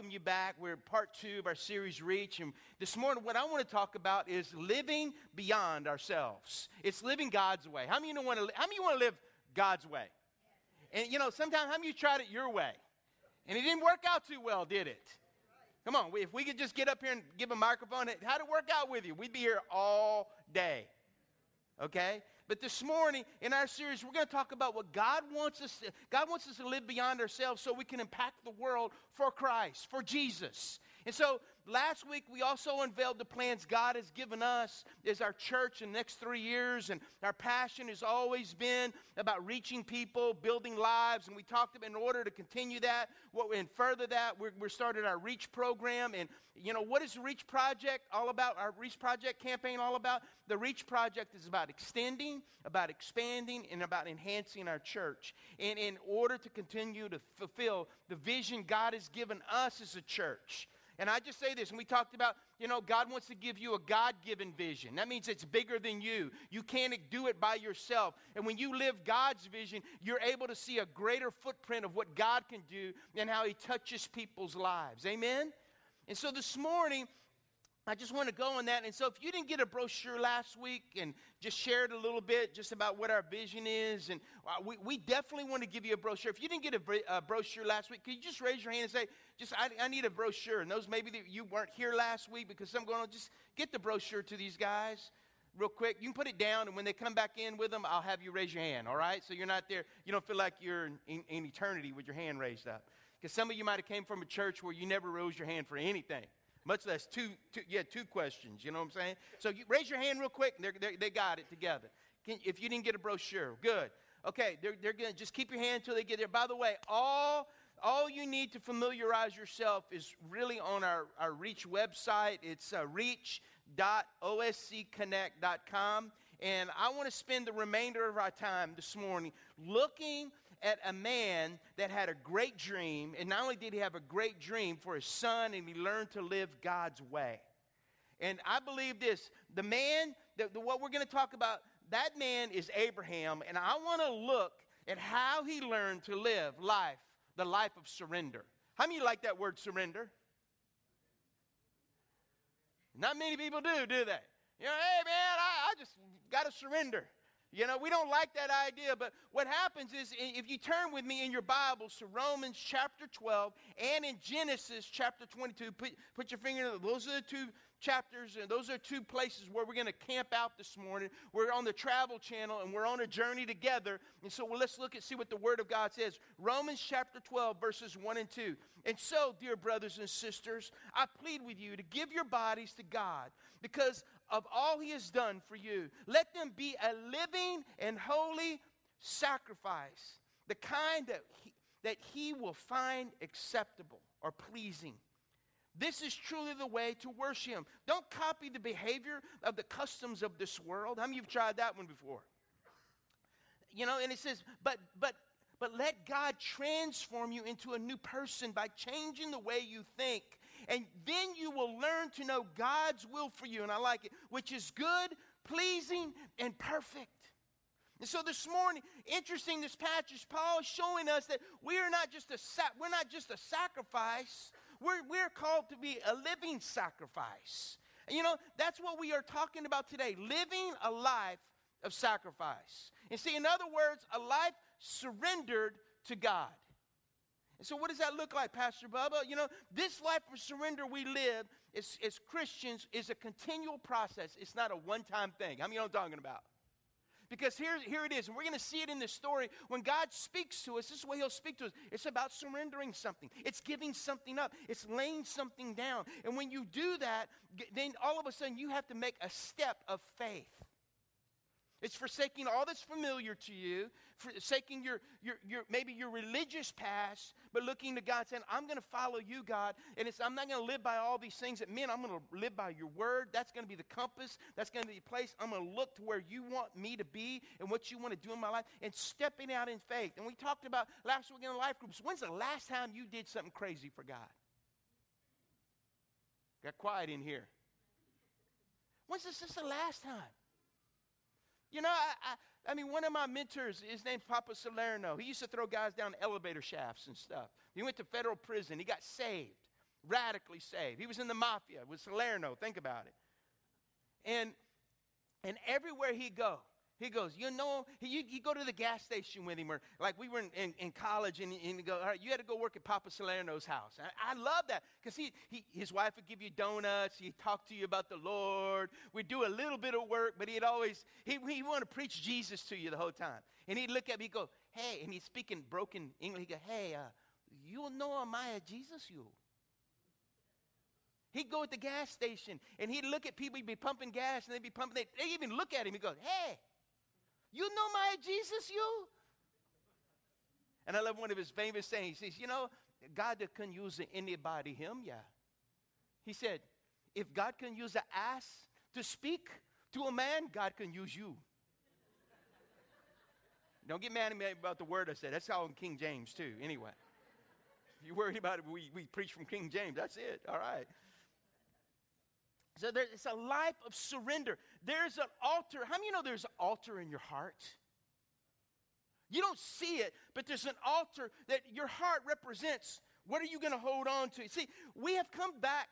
welcome you back. We're part two of our series Reach. And this morning, what I want to talk about is living beyond ourselves. It's living God's way. How many, want to, how many want to live God's way? And you know, sometimes how many you tried it your way? And it didn't work out too well, did it? Come on, if we could just get up here and give a microphone, how'd it work out with you? We'd be here all day. Okay? But this morning in our series, we're going to talk about what God wants us to, God wants us to live beyond ourselves so we can impact the world for Christ, for Jesus. And so last week we also unveiled the plans God has given us as our church in the next three years. And our passion has always been about reaching people, building lives. And we talked about in order to continue that what, and further that, we're, we started our Reach program. And, you know, what is the Reach Project all about? Our Reach Project campaign all about? The Reach Project is about extending, about expanding, and about enhancing our church. And in order to continue to fulfill the vision God has given us as a church. And I just say this, and we talked about, you know, God wants to give you a God given vision. That means it's bigger than you. You can't do it by yourself. And when you live God's vision, you're able to see a greater footprint of what God can do and how He touches people's lives. Amen? And so this morning, I just want to go on that. And so, if you didn't get a brochure last week and just shared a little bit just about what our vision is, and uh, we, we definitely want to give you a brochure. If you didn't get a, a brochure last week, could you just raise your hand and say, just I, I need a brochure? And those maybe that you weren't here last week because I'm going to just get the brochure to these guys real quick. You can put it down, and when they come back in with them, I'll have you raise your hand, all right? So you're not there, you don't feel like you're in, in eternity with your hand raised up. Because some of you might have came from a church where you never raised your hand for anything. Much less two, two yeah, two questions. You know what I'm saying? So you raise your hand real quick, and they're, they're, they got it together. Can, if you didn't get a brochure, good. Okay, they're, they're going to just keep your hand until they get there. By the way, all all you need to familiarize yourself is really on our, our Reach website. It's uh, reach.oscconnect.com. And I want to spend the remainder of our time this morning looking at a man that had a great dream. And not only did he have a great dream for his son, and he learned to live God's way. And I believe this the man, that what we're going to talk about, that man is Abraham. And I want to look at how he learned to live life, the life of surrender. How many like that word surrender? Not many people do, do they? You know, hey man, I, I just got to surrender. You know, we don't like that idea, but what happens is if you turn with me in your Bibles to Romans chapter 12 and in Genesis chapter 22, put, put your finger in those are the two chapters, and those are two places where we're going to camp out this morning. We're on the travel channel and we're on a journey together. And so well, let's look and see what the Word of God says. Romans chapter 12, verses 1 and 2. And so, dear brothers and sisters, I plead with you to give your bodies to God because of all he has done for you. Let them be a living and holy sacrifice, the kind that he, that he will find acceptable or pleasing. This is truly the way to worship him. Don't copy the behavior of the customs of this world. How many of you have tried that one before? You know, and it says, but but but let God transform you into a new person by changing the way you think. And then you will learn to know God's will for you. And I like it, which is good, pleasing, and perfect. And so this morning, interesting this passage, Paul is showing us that we are not just a we're not just a sacrifice. We're, we're called to be a living sacrifice. And you know, that's what we are talking about today, living a life of sacrifice. And see, in other words, a life surrendered to God. And so, what does that look like, Pastor Bubba? You know, this life of surrender we live as, as Christians is a continual process. It's not a one time thing. How I many you know I'm talking about? Because here, here it is, and we're going to see it in this story. When God speaks to us, this is what He'll speak to us. It's about surrendering something, it's giving something up, it's laying something down. And when you do that, then all of a sudden you have to make a step of faith. It's forsaking all that's familiar to you, forsaking your, your, your maybe your religious past, but looking to God saying, I'm going to follow you, God. And it's, I'm not going to live by all these things that men, I'm going to live by your word. That's going to be the compass. That's going to be the place. I'm going to look to where you want me to be and what you want to do in my life and stepping out in faith. And we talked about last week in the life groups. When's the last time you did something crazy for God? Got quiet in here. When's this, this the last time? You know, I, I, I, mean, one of my mentors, his name's Papa Salerno. He used to throw guys down elevator shafts and stuff. He went to federal prison. He got saved. radically saved. He was in the mafia with Salerno. Think about it. And and everywhere he go, he goes, you know, you, you go to the gas station with him, or like we were in, in, in college, and, and you go, all right, you had to go work at Papa Salerno's house. I, I love that because he, he, his wife would give you donuts. He'd talk to you about the Lord. We'd do a little bit of work, but he'd always, he, he wanted to preach Jesus to you the whole time. And he'd look at me, he'd go, hey, and he's speaking broken English. He'd go, hey, uh, you know am I a Jesus you? He'd go at the gas station and he'd look at people, he'd be pumping gas and they'd be pumping, they'd, they'd even look at him. He'd go, hey, you know my Jesus, you? And I love one of his famous sayings. He says, You know, God can use anybody, him, yeah. He said, If God can use an ass to speak to a man, God can use you. Don't get mad at me about the word I said. That's all in King James, too, anyway. If you're worried about it, we, we preach from King James. That's it. All right. So it's a life of surrender. There's an altar. How many you know there's an altar in your heart? You don't see it, but there's an altar that your heart represents. What are you going to hold on to? See, we have come back.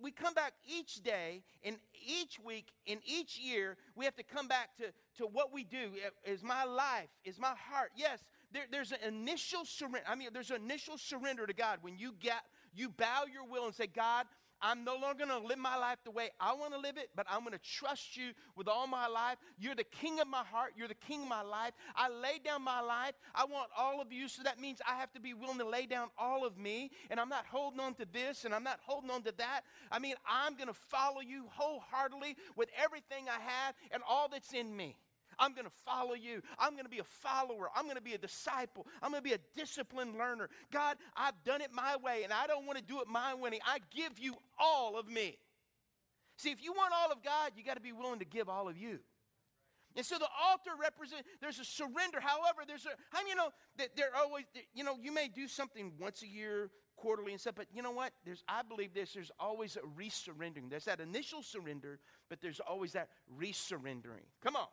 We come back each day, and each week, and each year, we have to come back to, to what we do. Is my life? Is my heart? Yes, there, there's an initial surrender. I mean, there's an initial surrender to God when you get you bow your will and say, God, I'm no longer going to live my life the way I want to live it, but I'm going to trust you with all my life. You're the king of my heart. You're the king of my life. I lay down my life. I want all of you. So that means I have to be willing to lay down all of me. And I'm not holding on to this and I'm not holding on to that. I mean, I'm going to follow you wholeheartedly with everything I have and all that's in me. I'm going to follow you. I'm going to be a follower. I'm going to be a disciple. I'm going to be a disciplined learner. God, I've done it my way and I don't want to do it my way. I give you all of me. See, if you want all of God, you got to be willing to give all of you. And so the altar represents, there's a surrender. However, there's a, how many you know that there always, you know, you may do something once a year, quarterly and stuff, but you know what? There's, I believe this, there's always a resurrendering. There's that initial surrender, but there's always that resurrendering. Come on.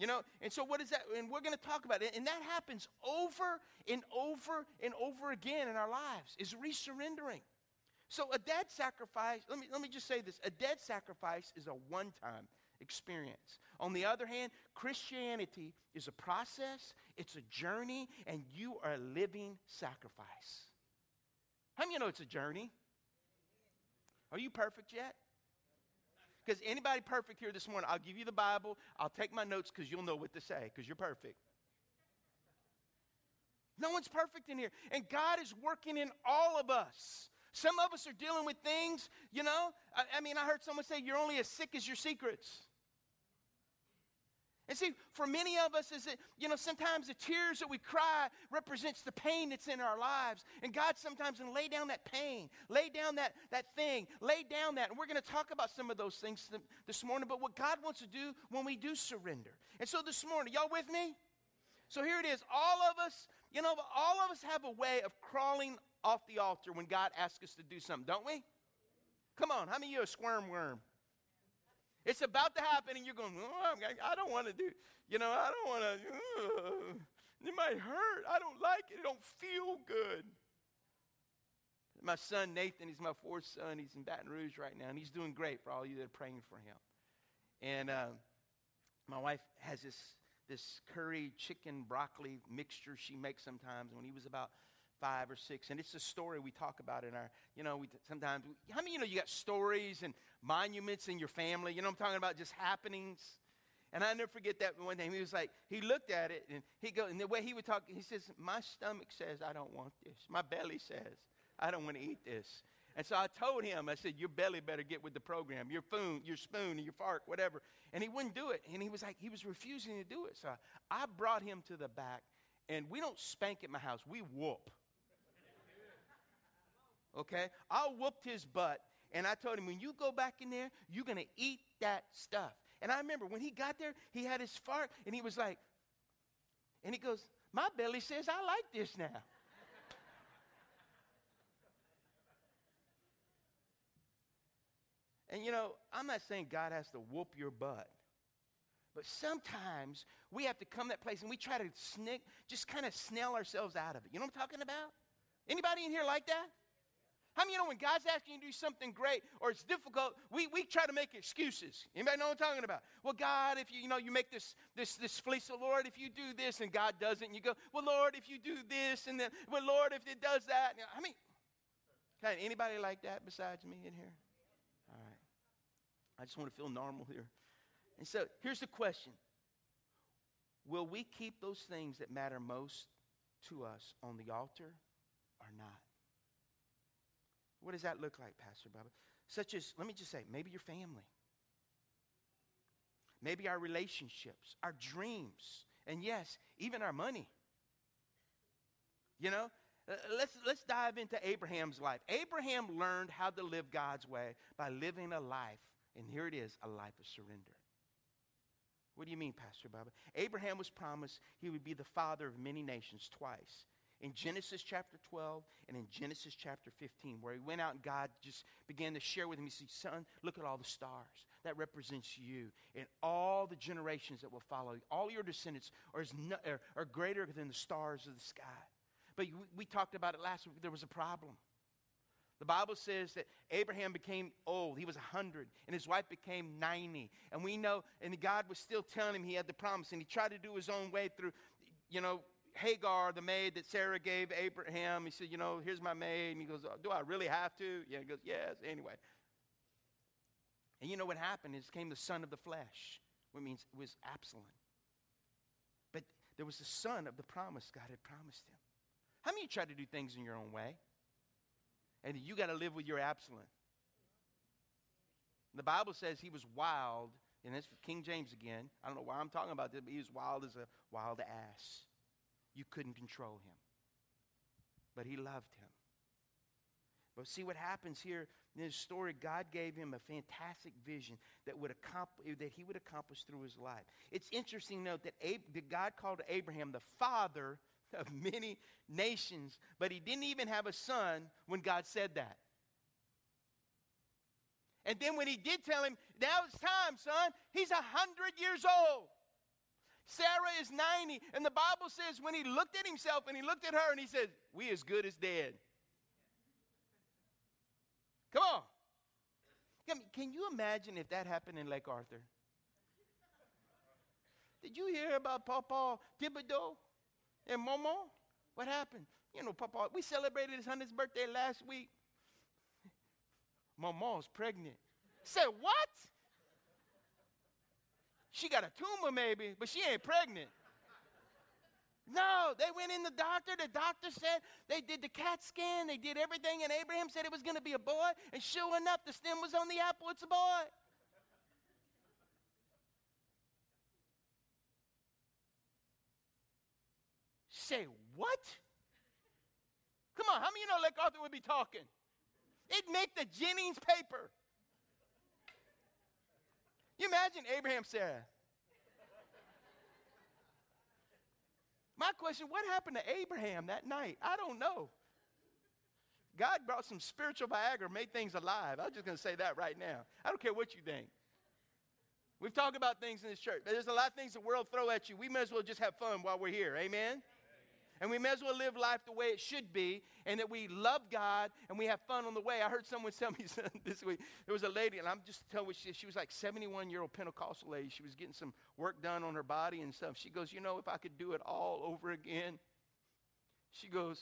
You know, and so what is that? And we're going to talk about it. And that happens over and over and over again in our lives is resurrendering. So a dead sacrifice, let me, let me just say this a dead sacrifice is a one time experience. On the other hand, Christianity is a process, it's a journey, and you are a living sacrifice. How many of you know it's a journey? Are you perfect yet? Because anybody perfect here this morning, I'll give you the Bible, I'll take my notes because you'll know what to say because you're perfect. No one's perfect in here. And God is working in all of us. Some of us are dealing with things, you know. I, I mean, I heard someone say, you're only as sick as your secrets. And see, for many of us, is it, you know, sometimes the tears that we cry represents the pain that's in our lives. And God sometimes can lay down that pain, lay down that, that thing, lay down that. And we're going to talk about some of those things this morning, but what God wants to do when we do surrender. And so this morning, y'all with me? So here it is. All of us, you know, all of us have a way of crawling off the altar when God asks us to do something, don't we? Come on, how many of you are a squirm worm? It's about to happen, and you're going, oh, I don't want to do, you know, I don't want to, uh, it might hurt. I don't like it. It don't feel good. My son Nathan, he's my fourth son. He's in Baton Rouge right now, and he's doing great for all you that are praying for him. And uh, my wife has this this curry chicken broccoli mixture she makes sometimes. When he was about five or six. And it's a story we talk about in our, you know, we sometimes, how many, you know, you got stories and monuments in your family? You know I'm talking about? Just happenings. And I never forget that one time. He was like, he looked at it and he go, and the way he would talk, he says, My stomach says I don't want this. My belly says I don't want to eat this. And so I told him, I said, Your belly better get with the program. Your spoon, your spoon, and your fork, whatever. And he wouldn't do it. And he was like, he was refusing to do it. So I brought him to the back. And we don't spank at my house, we whoop okay? I whooped his butt, and I told him, when you go back in there, you're going to eat that stuff. And I remember when he got there, he had his fart, and he was like, and he goes, My belly says I like this now. and you know, I'm not saying God has to whoop your butt. But sometimes we have to come that place and we try to snick, just kind of snail ourselves out of it. You know what I'm talking about? Anybody in here like that? How many you know when God's asking you to do something great or it's difficult, we, we try to make excuses. Anybody know what I'm talking about? Well, God, if you, you know, you make this, this, this fleece, so Lord, if you do this and God doesn't, and you go, well, Lord, if you do this and then, well, Lord, if it does that. You know, I mean, kind of anybody like that besides me in here? All right. I just want to feel normal here. And so here's the question Will we keep those things that matter most to us on the altar or not? What does that look like, Pastor Bubba? Such as, let me just say, maybe your family, maybe our relationships, our dreams, and yes, even our money. You know, uh, let's, let's dive into Abraham's life. Abraham learned how to live God's way by living a life, and here it is a life of surrender. What do you mean, Pastor Bubba? Abraham was promised he would be the father of many nations twice in Genesis chapter 12 and in Genesis chapter 15, where he went out and God just began to share with him. He said, Son, look at all the stars. That represents you and all the generations that will follow you. All your descendants are, no, are, are greater than the stars of the sky. But we, we talked about it last week. There was a problem. The Bible says that Abraham became old. He was 100, and his wife became 90. And we know, and God was still telling him he had the promise, and he tried to do his own way through, you know, Hagar, the maid that Sarah gave Abraham, he said, You know, here's my maid. And he goes, Do I really have to? Yeah, he goes, Yes. Anyway. And you know what happened is came the son of the flesh, which means it was Absalom. But there was the son of the promise God had promised him. How many try to do things in your own way? And you got to live with your Absalom. The Bible says he was wild, and that's King James again. I don't know why I'm talking about this, but he was wild as a wild ass. You couldn't control him. But he loved him. But see what happens here in his story, God gave him a fantastic vision that, would accomplish, that he would accomplish through his life. It's interesting to note that, Ab- that God called Abraham the father of many nations, but he didn't even have a son when God said that. And then when he did tell him, now it's time, son, he's a hundred years old. Sarah is 90. And the Bible says when he looked at himself and he looked at her and he said, We as good as dead. Come on. Can you imagine if that happened in Lake Arthur? Did you hear about Papa Thibodeau and Momo? What happened? You know, Papa, we celebrated his 100th birthday last week. Momo's pregnant. Said, what? She got a tumor, maybe, but she ain't pregnant. No, they went in the doctor. The doctor said they did the CAT scan, they did everything, and Abraham said it was going to be a boy. And sure enough, the stem was on the apple. It's a boy. Say what? Come on, how many you know Lake Arthur would be talking? It'd make the Jennings paper. You imagine Abraham, Sarah. My question what happened to Abraham that night? I don't know. God brought some spiritual Viagra, made things alive. I'm just going to say that right now. I don't care what you think. We've talked about things in this church. But there's a lot of things the world throw at you. We may as well just have fun while we're here. Amen? And we may as well live life the way it should be, and that we love God and we have fun on the way. I heard someone tell me this week. There was a lady, and I'm just telling you, she, she was like 71 year old Pentecostal lady. She was getting some work done on her body and stuff. She goes, You know, if I could do it all over again, she goes,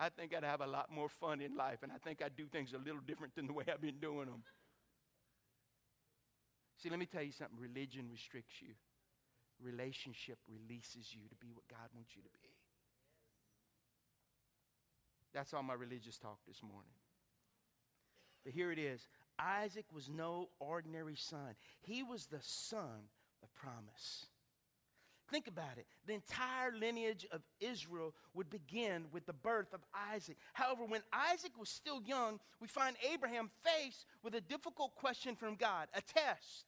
I think I'd have a lot more fun in life, and I think I'd do things a little different than the way I've been doing them. See, let me tell you something religion restricts you, relationship releases you to be what God wants you to be. That's all my religious talk this morning. But here it is Isaac was no ordinary son, he was the son of promise. Think about it. The entire lineage of Israel would begin with the birth of Isaac. However, when Isaac was still young, we find Abraham faced with a difficult question from God a test.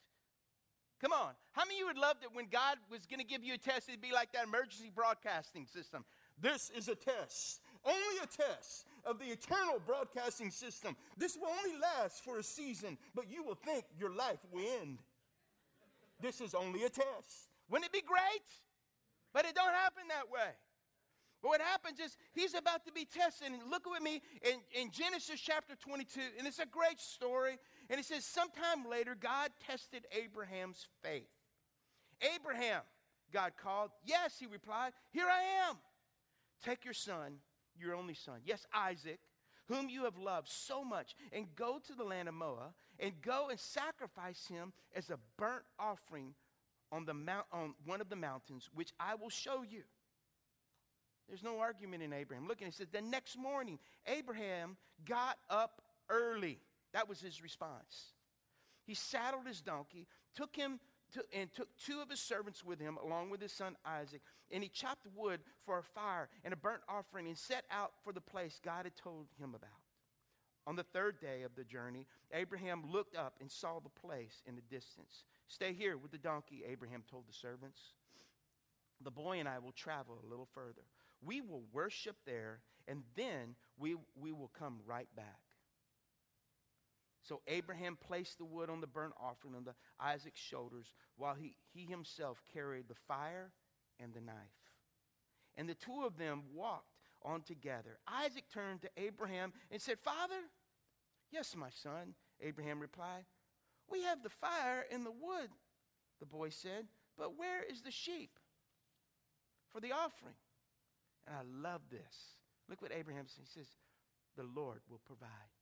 Come on. How many of you would love that when God was going to give you a test, it'd be like that emergency broadcasting system? This is a test only a test of the eternal broadcasting system. This will only last for a season, but you will think your life will end. This is only a test. Wouldn't it be great? But it don't happen that way. But what happens is he's about to be tested. And look with me in, in Genesis chapter 22, and it's a great story. And it says, Sometime later, God tested Abraham's faith. Abraham, God called. Yes, he replied, Here I am. Take your son, your only son, yes, Isaac, whom you have loved so much, and go to the land of Moab, and go and sacrifice him as a burnt offering on, the mount, on one of the mountains, which I will show you. There's no argument in Abraham. Look, and he said, the next morning, Abraham got up early. That was his response. He saddled his donkey, took him and took two of his servants with him, along with his son Isaac, and he chopped wood for a fire and a burnt offering and set out for the place God had told him about. On the third day of the journey, Abraham looked up and saw the place in the distance. Stay here with the donkey, Abraham told the servants. The boy and I will travel a little further. We will worship there, and then we, we will come right back. So Abraham placed the wood on the burnt offering on the Isaac's shoulders, while he, he himself carried the fire and the knife. And the two of them walked on together. Isaac turned to Abraham and said, Father, yes, my son, Abraham replied. We have the fire and the wood, the boy said, but where is the sheep for the offering? And I love this. Look what Abraham says. He says, The Lord will provide.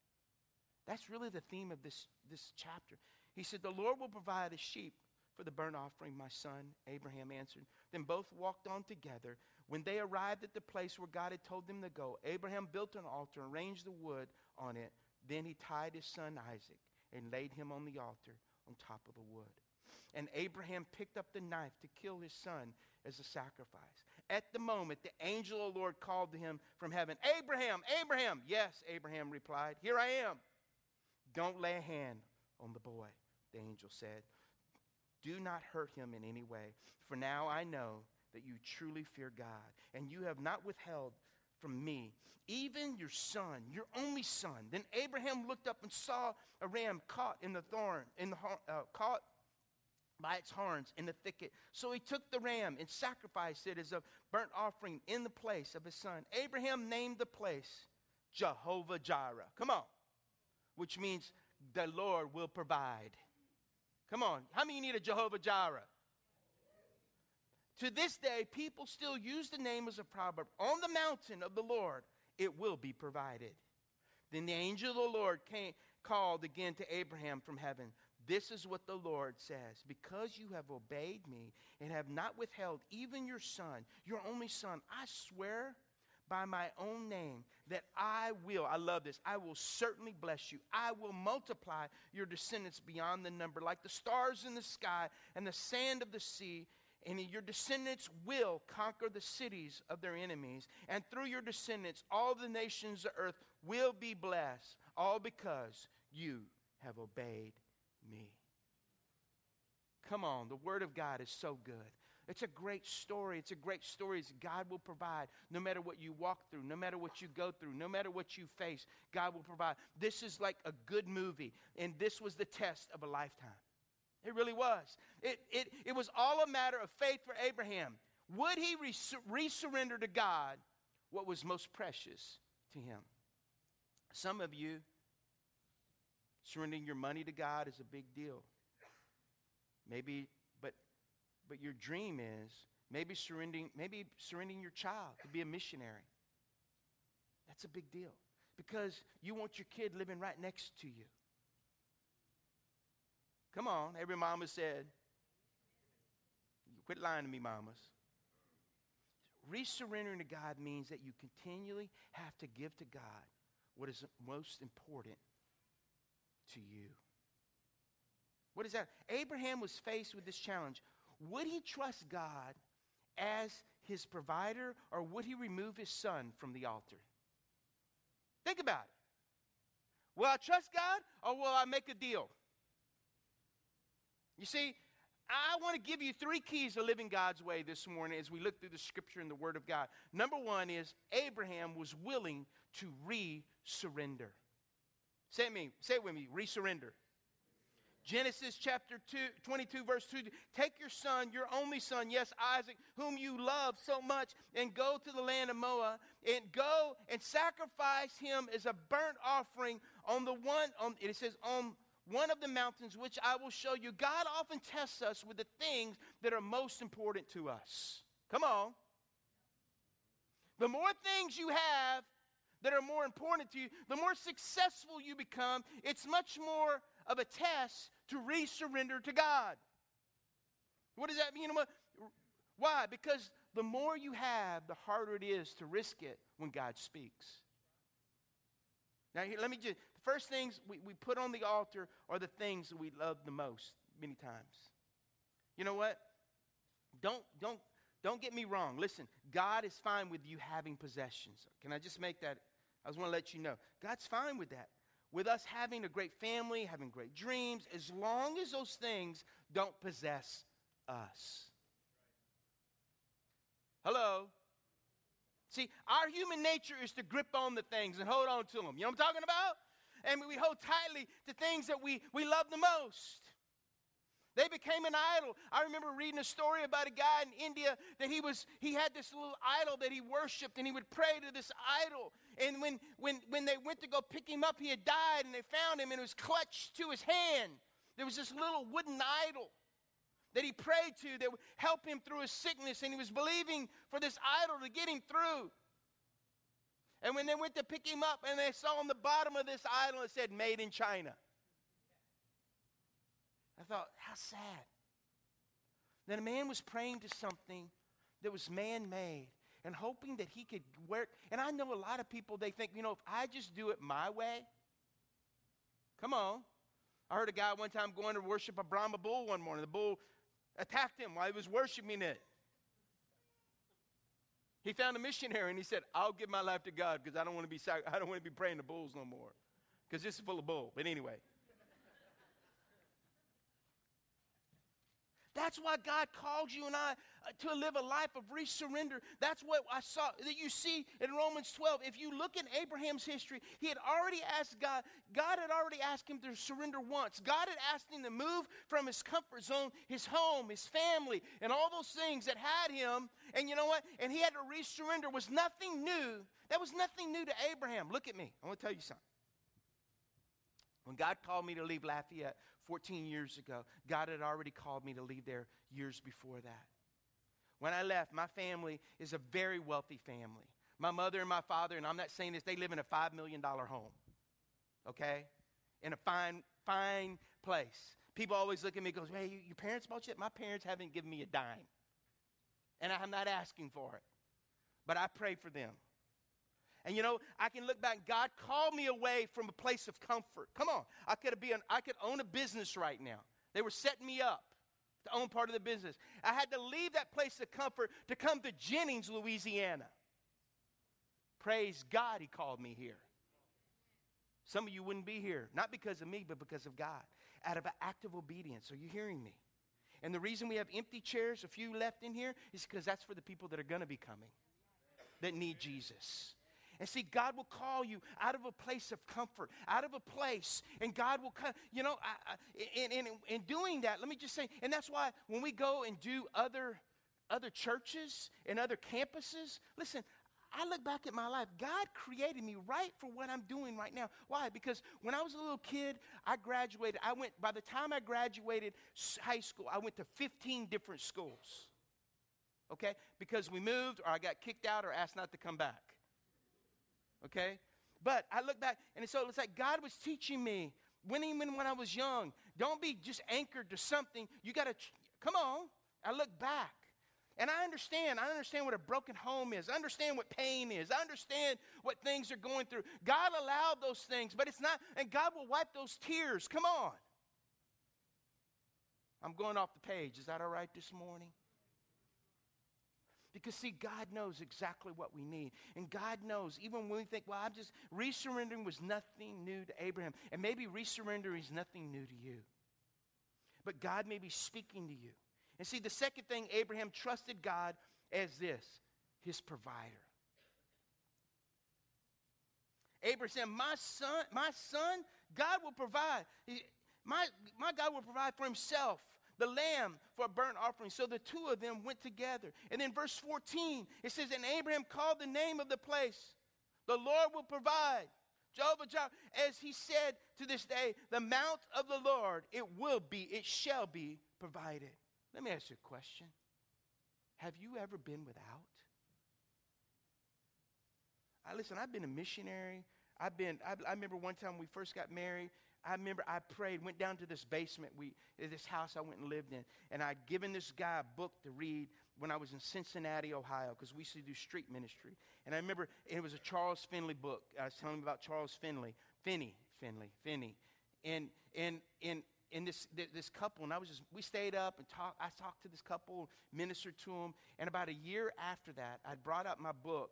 That's really the theme of this, this chapter. He said, The Lord will provide a sheep for the burnt offering, my son, Abraham answered. Then both walked on together. When they arrived at the place where God had told them to go, Abraham built an altar and arranged the wood on it. Then he tied his son Isaac and laid him on the altar on top of the wood. And Abraham picked up the knife to kill his son as a sacrifice. At the moment, the angel of the Lord called to him from heaven, Abraham, Abraham. Yes, Abraham replied, Here I am. Don't lay a hand on the boy, the angel said. Do not hurt him in any way, for now I know that you truly fear God, and you have not withheld from me even your son, your only son. Then Abraham looked up and saw a ram caught in the thorn, in the uh, caught by its horns in the thicket. So he took the ram and sacrificed it as a burnt offering in the place of his son. Abraham named the place Jehovah Jireh. Come on. Which means the Lord will provide. Come on. How many need a Jehovah Jireh? To this day, people still use the name as a proverb. On the mountain of the Lord, it will be provided. Then the angel of the Lord came, called again to Abraham from heaven. This is what the Lord says Because you have obeyed me and have not withheld even your son, your only son, I swear by my own name that I will, I love this, I will certainly bless you. I will multiply your descendants beyond the number, like the stars in the sky and the sand of the sea. And your descendants will conquer the cities of their enemies. And through your descendants, all the nations of earth will be blessed, all because you have obeyed me. Come on, the Word of God is so good. It's a great story. It's a great story. It's God will provide no matter what you walk through, no matter what you go through, no matter what you face, God will provide. This is like a good movie, and this was the test of a lifetime. It really was. It, it, it was all a matter of faith for Abraham. Would he re surrender to God what was most precious to him? Some of you, surrendering your money to God is a big deal. Maybe, but, your dream is maybe surrendering, maybe surrendering your child to be a missionary. That's a big deal because you want your kid living right next to you. Come on, every mama said, quit lying to me, mamas. Resurrendering to God means that you continually have to give to God what is most important to you. What is that? Abraham was faced with this challenge. Would he trust God as his provider or would he remove his son from the altar? Think about it. Will I trust God or will I make a deal? You see, I want to give you three keys to living God's way this morning as we look through the scripture and the word of God. Number one is Abraham was willing to re surrender. Say it, say it with me resurrender. Genesis chapter 2, 22, verse 2 Take your son, your only son, yes, Isaac, whom you love so much, and go to the land of Moab, and go and sacrifice him as a burnt offering on the one, on, it says, on one of the mountains which I will show you. God often tests us with the things that are most important to us. Come on. The more things you have that are more important to you, the more successful you become, it's much more of a test to resurrender to God. What does that mean? Why? Because the more you have, the harder it is to risk it when God speaks. Now, here, let me just, the first things we, we put on the altar are the things that we love the most many times. You know what? Don't, don't, don't get me wrong. Listen, God is fine with you having possessions. Can I just make that? I just want to let you know. God's fine with that with us having a great family, having great dreams, as long as those things don't possess us. Hello? See, our human nature is to grip on the things and hold on to them. You know what I'm talking about? And we hold tightly to things that we, we love the most. They became an idol. I remember reading a story about a guy in India that he was he had this little idol that he worshiped and he would pray to this idol. And when when when they went to go pick him up, he had died and they found him and it was clutched to his hand. There was this little wooden idol that he prayed to that would help him through his sickness and he was believing for this idol to get him through. And when they went to pick him up and they saw on the bottom of this idol it said made in China. I thought, how sad. That a man was praying to something that was man made and hoping that he could work. And I know a lot of people, they think, you know, if I just do it my way, come on. I heard a guy one time going to worship a Brahma bull one morning. The bull attacked him while he was worshiping it. He found a missionary and he said, I'll give my life to God because I don't want to be I don't want to be praying to bulls no more. Because this is full of bull. But anyway. That's why God called you and I uh, to live a life of resurrender. That's what I saw that you see in Romans 12. If you look in Abraham's history, he had already asked God, God had already asked him to surrender once. God had asked him to move from his comfort zone, his home, his family, and all those things that had him. And you know what? And he had to resurrender. Was nothing new. That was nothing new to Abraham. Look at me. I want to tell you something. When God called me to leave Lafayette 14 years ago. God had already called me to leave there years before that. When I left, my family is a very wealthy family. My mother and my father, and I'm not saying this, they live in a $5 million home, okay? In a fine, fine place. People always look at me and goes, hey, your parents bought you My parents haven't given me a dime. And I'm not asking for it. But I pray for them. And you know, I can look back. God called me away from a place of comfort. Come on, I could be an, I could own a business right now. They were setting me up to own part of the business. I had to leave that place of comfort to come to Jennings, Louisiana. Praise God, He called me here. Some of you wouldn't be here, not because of me, but because of God, out of an act of obedience. Are you hearing me? And the reason we have empty chairs, a few left in here, is because that's for the people that are going to be coming that need Jesus. And see, God will call you out of a place of comfort, out of a place, and God will come. You know, I, I, in, in, in doing that, let me just say, and that's why when we go and do other other churches and other campuses, listen, I look back at my life. God created me right for what I'm doing right now. Why? Because when I was a little kid, I graduated. I went, by the time I graduated high school, I went to 15 different schools. Okay? Because we moved or I got kicked out or asked not to come back okay? But I look back, and so it's like God was teaching me when even when I was young, don't be just anchored to something. You got to, come on. I look back. And I understand. I understand what a broken home is. I understand what pain is. I understand what things are going through. God allowed those things, but it's not, and God will wipe those tears. Come on. I'm going off the page. Is that all right this morning? Because, see, God knows exactly what we need. And God knows, even when we think, well, I'm just, resurrendering was nothing new to Abraham. And maybe resurrendering is nothing new to you. But God may be speaking to you. And see, the second thing, Abraham trusted God as this his provider. Abraham said, My son, my son, God will provide. My, my God will provide for himself the lamb for a burnt offering. So the two of them went together. And then verse 14, it says, And Abraham called the name of the place, The Lord will provide. Jehovah Jireh, as he said to this day, the mount of the Lord, it will be, it shall be provided. Let me ask you a question. Have you ever been without? I listen, I've been a missionary. I've been, I, I remember one time we first got married, I remember I prayed, went down to this basement, we, this house I went and lived in, and I'd given this guy a book to read when I was in Cincinnati, Ohio, because we used to do street ministry. And I remember it was a Charles Finley book. I was telling him about Charles Finley, Finney, Finley, Finney. And, and, and, and this, this couple, and I was just, we stayed up and talked. I talked to this couple, ministered to them. And about a year after that, I brought up my book,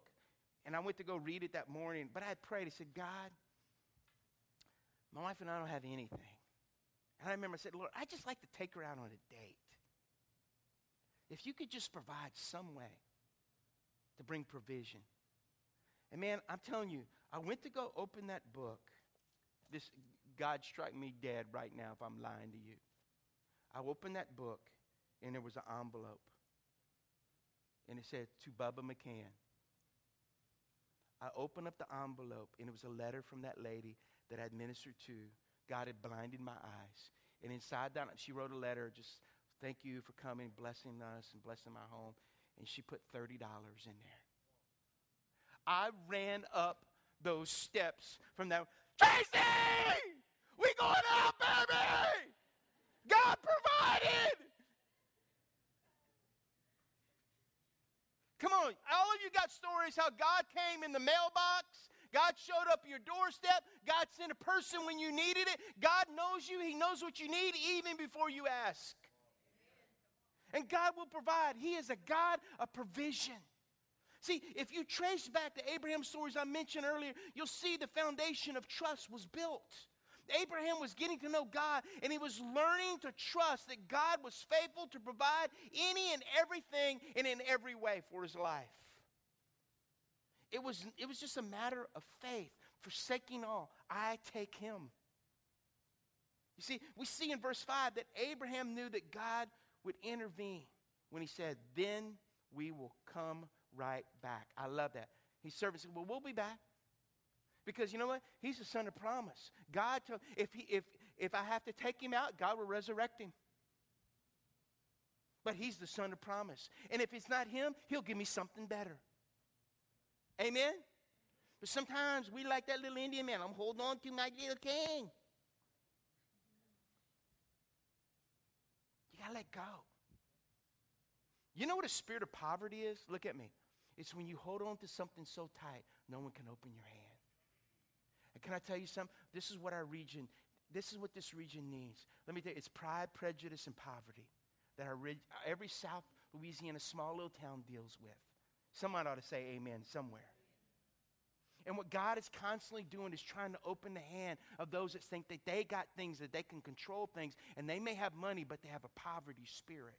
and I went to go read it that morning. But I prayed. I said, God, my wife and I don't have anything. And I remember I said, Lord, I'd just like to take her out on a date. If you could just provide some way to bring provision. And man, I'm telling you, I went to go open that book. This God strike me dead right now if I'm lying to you. I opened that book and there was an envelope. And it said, To Bubba McCann. I opened up the envelope and it was a letter from that lady that I'd ministered to, God had blinded my eyes. And inside that, she wrote a letter, just thank you for coming, blessing us, and blessing my home. And she put $30 in there. I ran up those steps from that. Tracy! We going out, baby! God provided! Come on, all of you got stories how God came in the mailbox God showed up your doorstep. God sent a person when you needed it. God knows you. He knows what you need even before you ask. And God will provide. He is a God of provision. See, if you trace back to Abraham's stories I mentioned earlier, you'll see the foundation of trust was built. Abraham was getting to know God and he was learning to trust that God was faithful to provide any and everything and in every way for his life. It was, it was just a matter of faith, forsaking all. I take him. You see, we see in verse 5 that Abraham knew that God would intervene when he said, Then we will come right back. I love that. His servant said, Well, we'll be back. Because you know what? He's the son of promise. God told if he if if I have to take him out, God will resurrect him. But he's the son of promise. And if it's not him, he'll give me something better. Amen? But sometimes we like that little Indian man. I'm holding on to my little king. You got to let go. You know what a spirit of poverty is? Look at me. It's when you hold on to something so tight, no one can open your hand. And can I tell you something? This is what our region, this is what this region needs. Let me tell you, it's pride, prejudice, and poverty that our, every South Louisiana small little town deals with. Someone ought to say amen somewhere. And what God is constantly doing is trying to open the hand of those that think that they got things, that they can control things, and they may have money, but they have a poverty spirit.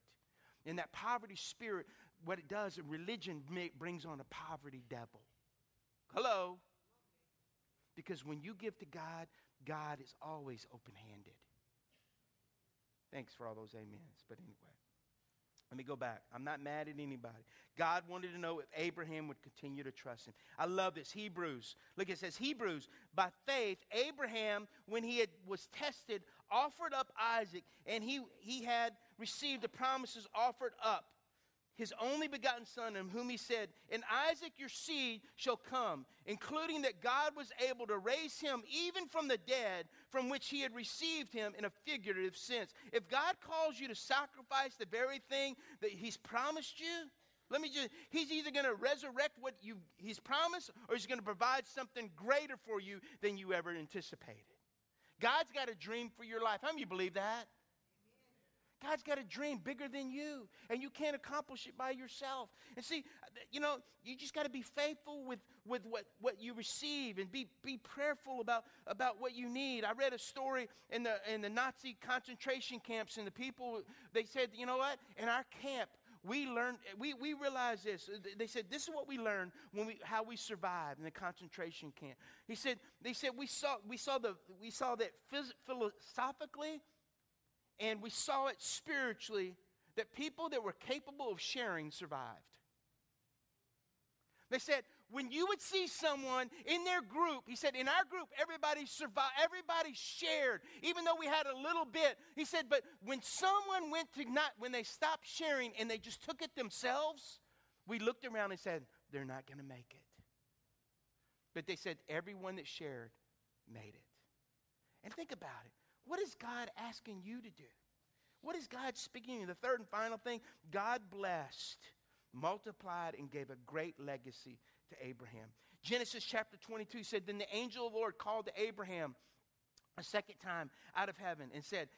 And that poverty spirit, what it does, religion brings on a poverty devil. Hello? Because when you give to God, God is always open handed. Thanks for all those amens. But anyway. Let me go back. I'm not mad at anybody. God wanted to know if Abraham would continue to trust him. I love this. Hebrews. Look, it says, Hebrews, by faith, Abraham, when he had, was tested, offered up Isaac, and he, he had received the promises offered up his only begotten son, in whom he said, In Isaac your seed shall come, including that God was able to raise him even from the dead, from which he had received him in a figurative sense. If God calls you to sacrifice the very thing that he's promised you, let me just, he's either going to resurrect what you, he's promised or he's going to provide something greater for you than you ever anticipated. God's got a dream for your life. How many believe that? God's got a dream bigger than you, and you can't accomplish it by yourself. And see, you know, you just got to be faithful with, with what, what you receive and be, be prayerful about, about what you need. I read a story in the, in the Nazi concentration camps, and the people, they said, you know what? In our camp, we learned, we, we realized this. Uh, they said, this is what we learned when we, how we survived in the concentration camp. He said, they said, we saw, we saw, the, we saw that phys- philosophically and we saw it spiritually that people that were capable of sharing survived. They said, when you would see someone in their group, he said, in our group, everybody survived, everybody shared, even though we had a little bit. He said, but when someone went to not, when they stopped sharing and they just took it themselves, we looked around and said, they're not going to make it. But they said, everyone that shared made it. And think about it. What is God asking you to do? What is God speaking to you? The third and final thing God blessed, multiplied, and gave a great legacy to Abraham. Genesis chapter 22 said, Then the angel of the Lord called to Abraham a second time out of heaven and said,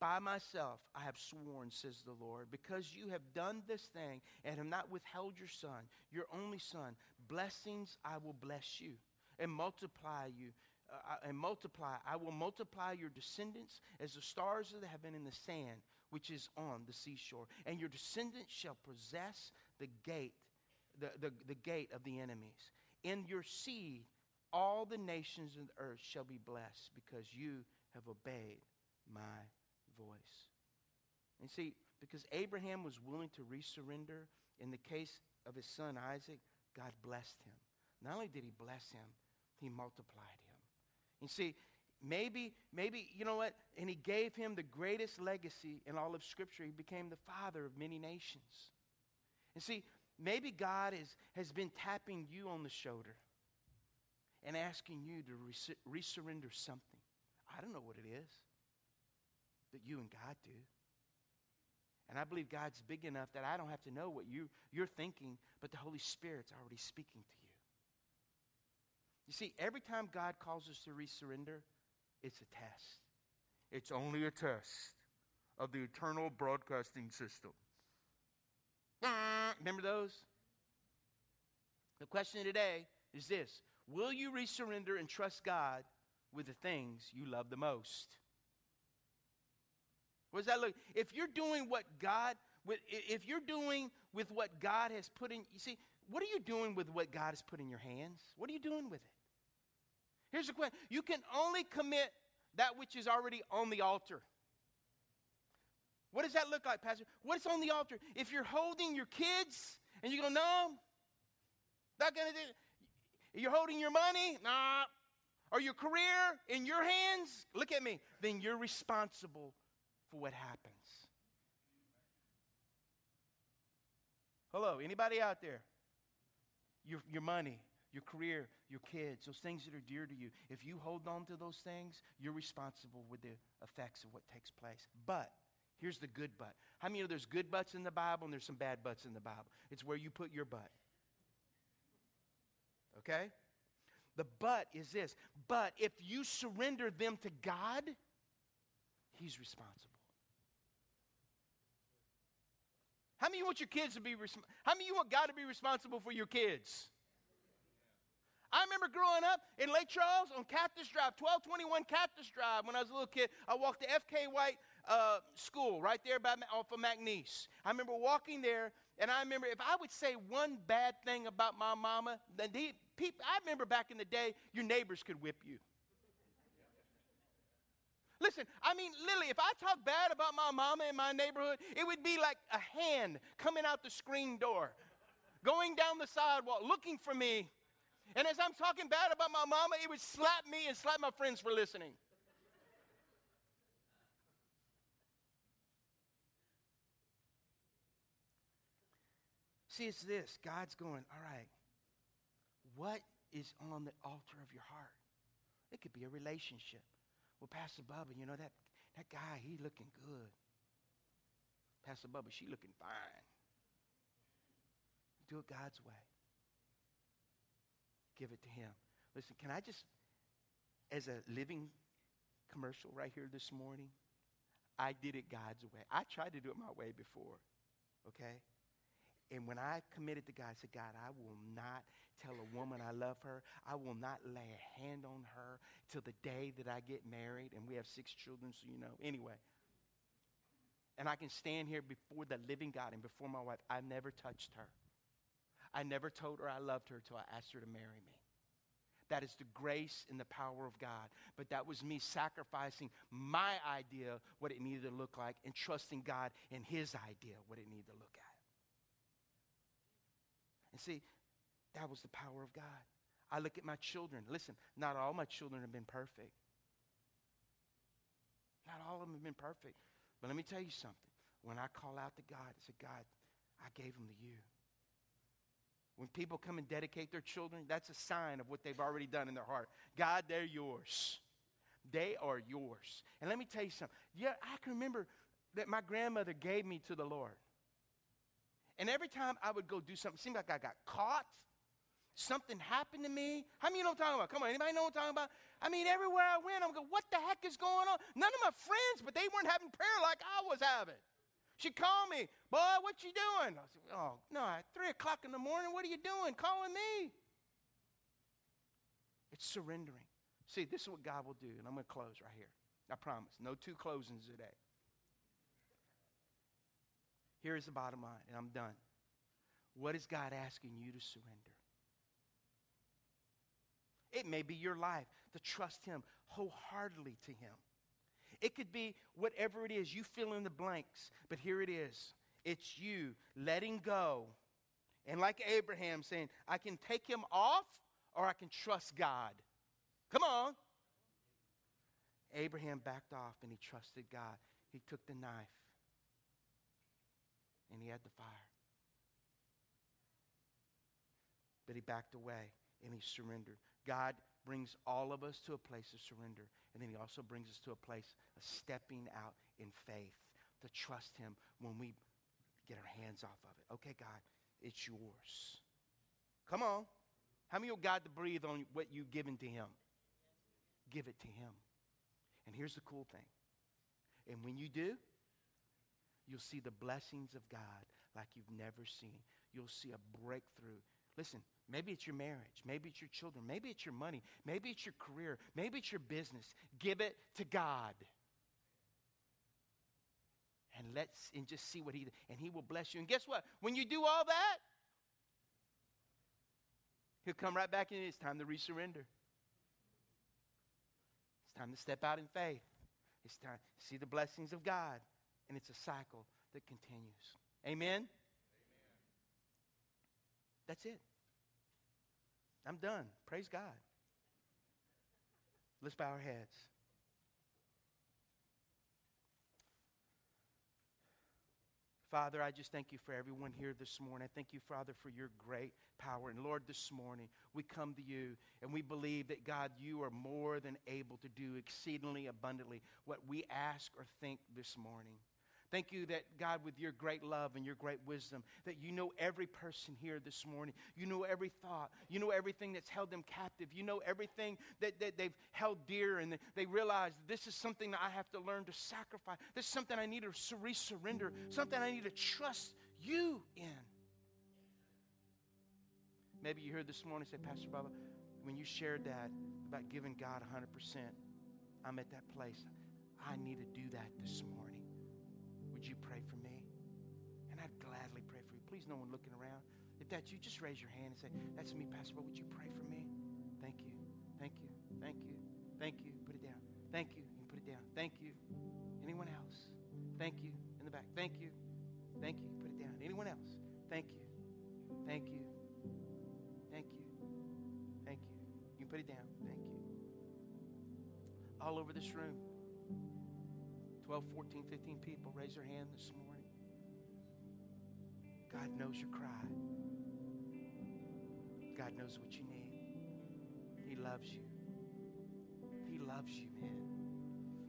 By myself I have sworn, says the Lord, because you have done this thing and have not withheld your son, your only son, blessings I will bless you and multiply you uh, and multiply. I will multiply your descendants as the stars of the heaven and the sand which is on the seashore. And your descendants shall possess the gate, the, the, the gate of the enemies. In your seed, all the nations of the earth shall be blessed because you have obeyed my voice. And see, because Abraham was willing to resurrender in the case of his son Isaac, God blessed him. Not only did he bless him, he multiplied him. You see, maybe, maybe, you know what? And he gave him the greatest legacy in all of Scripture. He became the father of many nations. And see, maybe God is, has been tapping you on the shoulder and asking you to res- resurrender something. I don't know what it is, but you and God do. And I believe God's big enough that I don't have to know what you, you're thinking, but the Holy Spirit's already speaking to you. You see, every time God calls us to resurrender, it's a test. It's only a test of the eternal broadcasting system. Remember those? The question today is this Will you resurrender and trust God with the things you love the most? What does that look? If you're doing what God, if you're doing with what God has put in, you see, what are you doing with what God has put in your hands? What are you doing with it? Here's the question you can only commit that which is already on the altar. What does that look like, Pastor? What's on the altar? If you're holding your kids and you go, no, not gonna do You're holding your money, nah. Or your career in your hands, look at me. Then you're responsible for what happens. Hello, anybody out there? Your, your money, your career, your kids, those things that are dear to you, if you hold on to those things, you're responsible with the effects of what takes place. But here's the good but. How many of there's good buts in the Bible and there's some bad buts in the Bible? It's where you put your butt. Okay? The but is this. But if you surrender them to God, He's responsible. How many you want your kids to be responsible? How many you want God to be responsible for your kids? I remember growing up in Lake Charles on Cactus Drive, 1221 Cactus Drive, when I was a little kid. I walked to F.K. White uh, School right there by, off of McNeese. I remember walking there, and I remember if I would say one bad thing about my mama, then the, people, I remember back in the day, your neighbors could whip you. Listen, I mean, Lily, if I talk bad about my mama in my neighborhood, it would be like a hand coming out the screen door, going down the sidewalk, looking for me, and as I'm talking bad about my mama, it would slap me and slap my friends for listening. See, it's this God's going, all right, what is on the altar of your heart? It could be a relationship. Well, Pastor Bubba, you know, that, that guy, he looking good. Pastor Bubba, she looking fine. Do it God's way give it to Him. Listen, can I just, as a living commercial right here this morning, I did it God's way. I tried to do it my way before, okay? And when I committed to God, I said, God, I will not tell a woman I love her. I will not lay a hand on her till the day that I get married. And we have six children, so you know. Anyway. And I can stand here before the living God and before my wife. I never touched her. I never told her I loved her till I asked her to marry me. That is the grace and the power of God. But that was me sacrificing my idea, what it needed to look like, and trusting God in His idea, what it needed to look at. And see, that was the power of God. I look at my children. Listen, not all my children have been perfect. Not all of them have been perfect. But let me tell you something. When I call out to God, I say, God, I gave them to you. When people come and dedicate their children, that's a sign of what they've already done in their heart. God, they're yours. They are yours. And let me tell you something. Yeah, I can remember that my grandmother gave me to the Lord. And every time I would go do something, it seemed like I got caught. Something happened to me. How many of you know what I'm talking about? Come on, anybody know what I'm talking about? I mean, everywhere I went, I'm going, what the heck is going on? None of my friends, but they weren't having prayer like I was having. She called me, boy, what you doing? I said, oh, no, at 3 o'clock in the morning, what are you doing? Calling me. It's surrendering. See, this is what God will do, and I'm going to close right here. I promise. No two closings today. Here is the bottom line, and I'm done. What is God asking you to surrender? It may be your life to trust Him wholeheartedly to Him. It could be whatever it is, you fill in the blanks, but here it is. It's you letting go. And like Abraham saying, I can take him off or I can trust God. Come on. Abraham backed off and he trusted God. He took the knife and he had the fire. But he backed away and he surrendered. God brings all of us to a place of surrender. And then he also brings us to a place of stepping out in faith to trust him when we get our hands off of it. Okay, God, it's yours. Come on. How many of God to breathe on what you've given to him? Give it to him. And here's the cool thing. And when you do, you'll see the blessings of God like you've never seen. You'll see a breakthrough. Listen, Maybe it's your marriage. Maybe it's your children. Maybe it's your money. Maybe it's your career. Maybe it's your business. Give it to God. And let's and just see what he and he will bless you. And guess what? When you do all that, he'll come right back in. It's time to resurrender. It's time to step out in faith. It's time to see the blessings of God. And it's a cycle that continues. Amen. Amen. That's it. I'm done. Praise God. Let's bow our heads. Father, I just thank you for everyone here this morning. I thank you, Father, for your great power. And Lord, this morning we come to you and we believe that, God, you are more than able to do exceedingly abundantly what we ask or think this morning. Thank you that, God, with your great love and your great wisdom, that you know every person here this morning. You know every thought. You know everything that's held them captive. You know everything that, that they've held dear, and they realize this is something that I have to learn to sacrifice. This is something I need to resurrender, something I need to trust you in. Maybe you heard this morning say, Pastor Bubba, when you shared that about giving God 100%, I'm at that place. I need to do that this morning. I'd gladly pray for you. Please, no one looking around. If that's you, just raise your hand and say, That's me, Pastor. Would you pray for me? Thank you. Thank you. Thank you. Thank you. Put it down. Thank you. You put it down. Thank you. Anyone else? Thank you. In the back. Thank you. Thank you. Put it down. Anyone else? Thank you. Thank you. Thank you. Thank you. You put it down. Thank you. All over this room. 12, 14, 15 people raise their hand this morning. God knows your cry. God knows what you need. He loves you. He loves you, man.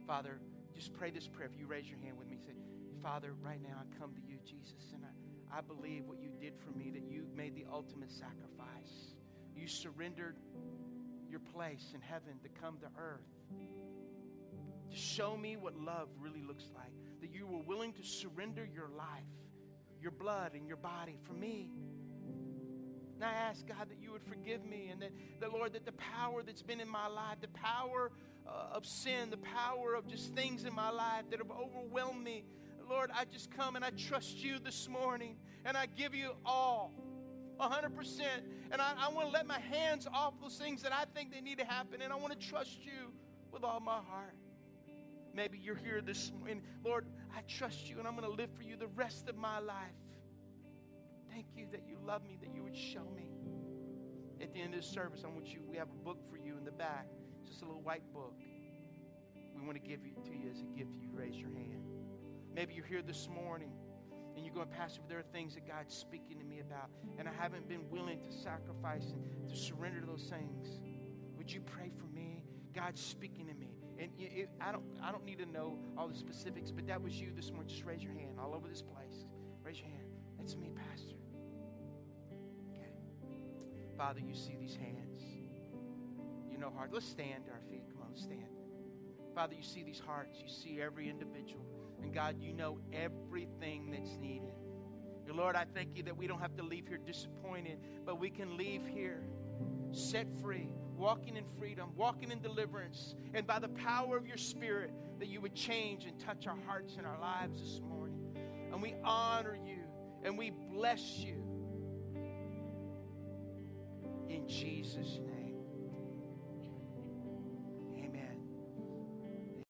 Father, just pray this prayer. If you raise your hand with me, say, Father, right now I come to you, Jesus, and I, I believe what you did for me, that you made the ultimate sacrifice. You surrendered your place in heaven to come to earth to show me what love really looks like. That you were willing to surrender your life, your blood, and your body for me. And I ask God that you would forgive me and that, the Lord, that the power that's been in my life, the power uh, of sin, the power of just things in my life that have overwhelmed me, Lord, I just come and I trust you this morning and I give you all. 100%. And I, I want to let my hands off those things that I think they need to happen. And I want to trust you with all my heart. Maybe you're here this morning. Lord, I trust you and I'm going to live for you the rest of my life. Thank you that you love me, that you would show me. At the end of the service, I want you, we have a book for you in the back, just a little white book. We want to give it to you as a gift. You raise your hand. Maybe you're here this morning and you're going, Pastor, there are things that God's speaking to me about, and I haven't been willing to sacrifice and to surrender to those things. Would you pray for me? God's speaking to me. And it, I, don't, I don't need to know all the specifics, but that was you this morning. Just raise your hand all over this place. Raise your hand. That's me, Pastor. Okay. Father, you see these hands. You know heart. Let's stand to our feet. Come on, let's stand. Father, you see these hearts. You see every individual. And God, you know everything that's needed. Lord, I thank you that we don't have to leave here disappointed, but we can leave here set free, walking in freedom, walking in deliverance, and by the power of your Spirit, that you would change and touch our hearts and our lives this morning. And we honor you and we bless you. In Jesus' name.